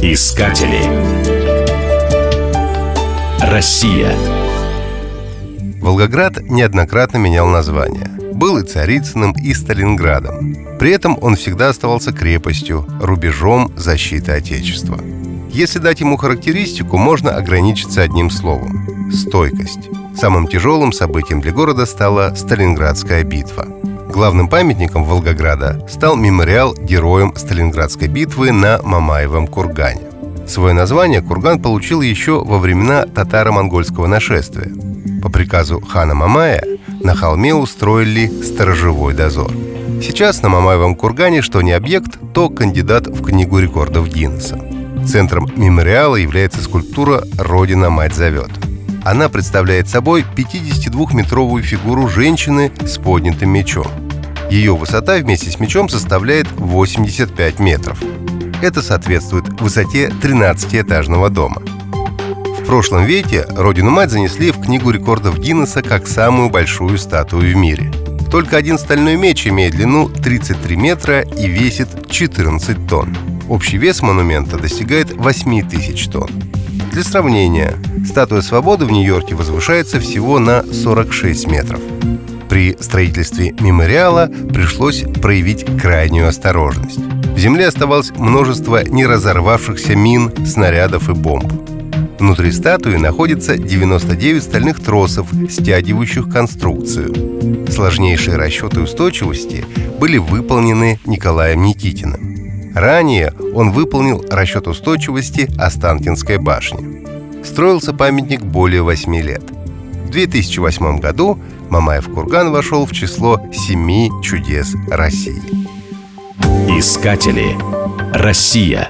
Искатели. Россия. Волгоград неоднократно менял название. Был и Царицыным, и Сталинградом. При этом он всегда оставался крепостью, рубежом защиты Отечества. Если дать ему характеристику, можно ограничиться одним словом – стойкость. Самым тяжелым событием для города стала Сталинградская битва. Главным памятником Волгограда стал мемориал героям Сталинградской битвы на Мамаевом кургане. Свое название курган получил еще во времена татаро-монгольского нашествия. По приказу хана Мамая на холме устроили сторожевой дозор. Сейчас на Мамаевом кургане что не объект, то кандидат в Книгу рекордов Гиннесса. Центром мемориала является скульптура «Родина мать зовет». Она представляет собой 52-метровую фигуру женщины с поднятым мечом. Ее высота вместе с мечом составляет 85 метров. Это соответствует высоте 13-этажного дома. В прошлом веке Родину-мать занесли в Книгу рекордов Гиннесса как самую большую статую в мире. Только один стальной меч имеет длину 33 метра и весит 14 тонн. Общий вес монумента достигает 8 тысяч тонн. Для сравнения, статуя свободы в Нью-Йорке возвышается всего на 46 метров. При строительстве мемориала пришлось проявить крайнюю осторожность. В земле оставалось множество неразорвавшихся мин, снарядов и бомб. Внутри статуи находится 99 стальных тросов, стягивающих конструкцию. Сложнейшие расчеты устойчивости были выполнены Николаем Никитиным. Ранее он выполнил расчет устойчивости Останкинской башни. Строился памятник более 8 лет. В 2008 году Мамаев курган вошел в число семи чудес России. Искатели. Россия.